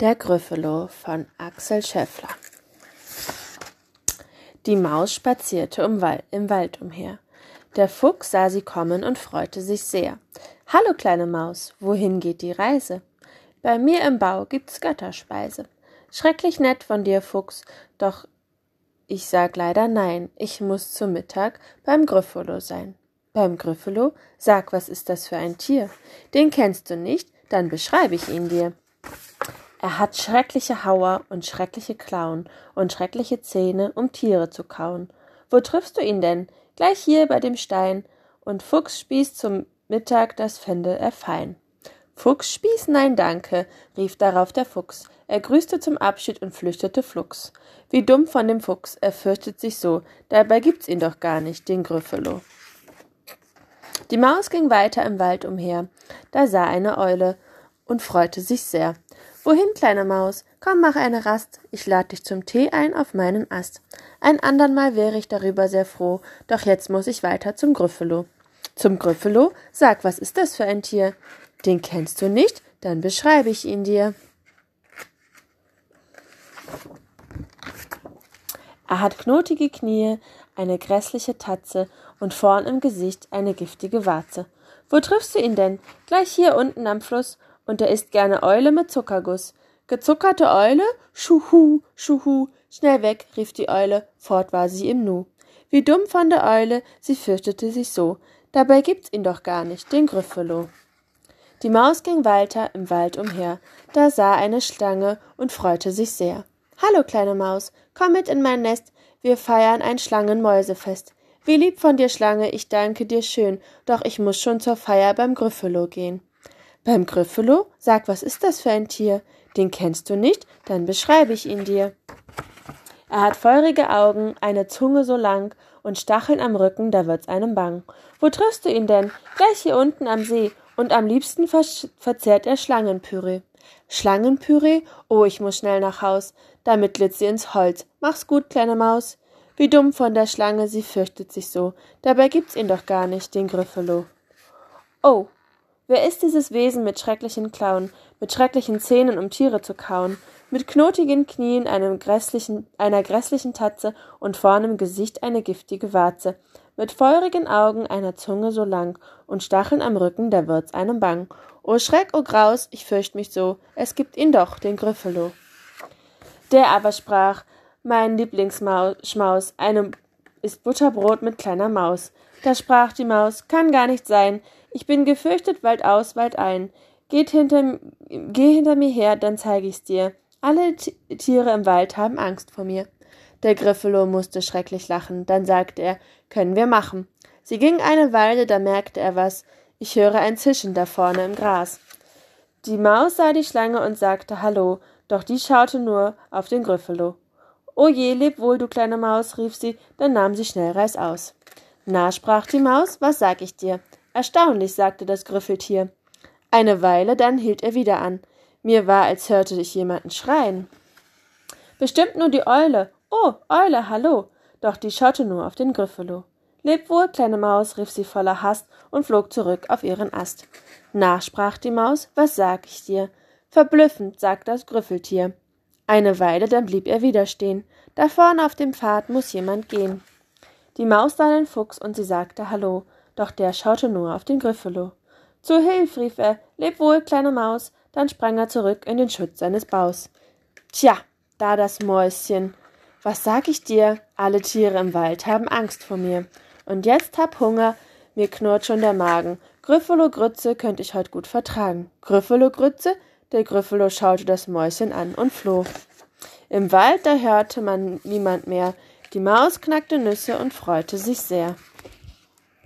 Der Gryffalo von Axel Scheffler. Die Maus spazierte im Wald, im Wald umher. Der Fuchs sah sie kommen und freute sich sehr. Hallo, kleine Maus, wohin geht die Reise? Bei mir im Bau gibt's Götterspeise. Schrecklich nett von dir, Fuchs, doch ich sag leider nein, ich muss zum Mittag beim Gryffalo sein. Beim Gryffalo? Sag, was ist das für ein Tier? Den kennst du nicht? Dann beschreibe ich ihn dir. Er hat schreckliche Hauer und schreckliche Klauen und schreckliche Zähne, um Tiere zu kauen. Wo triffst du ihn denn? Gleich hier bei dem Stein. Und Fuchs spießt zum Mittag, das fände er fein. Fuchsspieß? Nein, danke, rief darauf der Fuchs. Er grüßte zum Abschied und flüchtete flugs. Wie dumm von dem Fuchs, er fürchtet sich so, dabei gibt's ihn doch gar nicht, den Gryffalo. Die Maus ging weiter im Wald umher. Da sah eine Eule und freute sich sehr. Wohin, kleine Maus? Komm, mach eine Rast. Ich lad dich zum Tee ein auf meinen Ast. Ein andern Mal wäre ich darüber sehr froh, doch jetzt muss ich weiter zum Gryffalo. Zum Gryffalo? Sag, was ist das für ein Tier? Den kennst du nicht? Dann beschreibe ich ihn dir. Er hat knotige Knie, eine grässliche Tatze und vorn im Gesicht eine giftige Warze. Wo triffst du ihn denn? Gleich hier unten am Fluss und er isst gerne Eule mit Zuckerguss. Gezuckerte Eule? Schuhu, schuhu. Schnell weg, rief die Eule, fort war sie im Nu. Wie dumm von der Eule, sie fürchtete sich so. Dabei gibt's ihn doch gar nicht, den Gryffalo. Die Maus ging weiter im Wald umher. Da sah eine Schlange und freute sich sehr. Hallo, kleine Maus, komm mit in mein Nest. Wir feiern ein Schlangenmäusefest. Wie lieb von dir, Schlange, ich danke dir schön, doch ich muss schon zur Feier beim Gryffalo gehen. Beim Gryffalo? Sag, was ist das für ein Tier? Den kennst du nicht? Dann beschreibe ich ihn dir. Er hat feurige Augen, eine Zunge so lang und Stacheln am Rücken, da wird's einem bang. Wo triffst du ihn denn? Gleich hier unten am See und am liebsten ver verzehrt er Schlangenpüree. Schlangenpüree? Oh, ich muss schnell nach Haus. Damit glitt sie ins Holz. Mach's gut, kleine Maus. Wie dumm von der Schlange, sie fürchtet sich so. Dabei gibt's ihn doch gar nicht, den Gryffalo. Oh, Wer ist dieses Wesen mit schrecklichen Klauen, mit schrecklichen Zähnen, um Tiere zu kauen, mit knotigen Knien, einem grässlichen, einer grässlichen Tatze und vorn im Gesicht eine giftige Warze, mit feurigen Augen, einer Zunge so lang und Stacheln am Rücken, da wird's einem bang. O Schreck, o Graus, ich fürcht mich so, es gibt ihn doch, den Gryffalo. Der aber sprach, mein Lieblingsschmaus, eine ist Butterbrot mit kleiner Maus. Da sprach die Maus, kann gar nicht sein, ich bin gefürchtet wald aus, wald ein. Geht hinter, geh hinter mir her, dann zeig ich's dir. Alle Tiere im Wald haben Angst vor mir. Der Griffelo musste schrecklich lachen. Dann sagte er, können wir machen. Sie ging eine Weile, da merkte er was. Ich höre ein Zischen da vorne im Gras. Die Maus sah die Schlange und sagte Hallo, doch die schaute nur auf den Griffelo. O je, leb wohl, du kleine Maus, rief sie, dann nahm sie schnell Reis aus. Na, sprach die Maus, was sag ich dir? Erstaunlich, sagte das Grüffeltier. Eine Weile, dann hielt er wieder an. Mir war, als hörte ich jemanden schreien. Bestimmt nur die Eule. Oh, Eule, hallo. Doch die schaute nur auf den Gryffalo. Leb wohl, kleine Maus, rief sie voller Hast und flog zurück auf ihren Ast. Na, sprach die Maus, was sag ich dir? Verblüffend, sagte das Grüffeltier. Eine Weile, dann blieb er wieder stehen. Da vorne auf dem Pfad muss jemand gehen. Die Maus sah den Fuchs und sie sagte Hallo doch der schaute nur auf den Gryffalo. Zu Hilf, rief er, leb wohl, kleine Maus, dann sprang er zurück in den Schutz seines Baus. Tja, da das Mäuschen. Was sag ich dir? Alle Tiere im Wald haben Angst vor mir. Und jetzt hab Hunger, mir knurrt schon der Magen. Gryffalo Grütze könnt ich heut gut vertragen. Gryffalo Grütze? Der Gryffalo schaute das Mäuschen an und floh. Im Wald, da hörte man niemand mehr. Die Maus knackte Nüsse und freute sich sehr.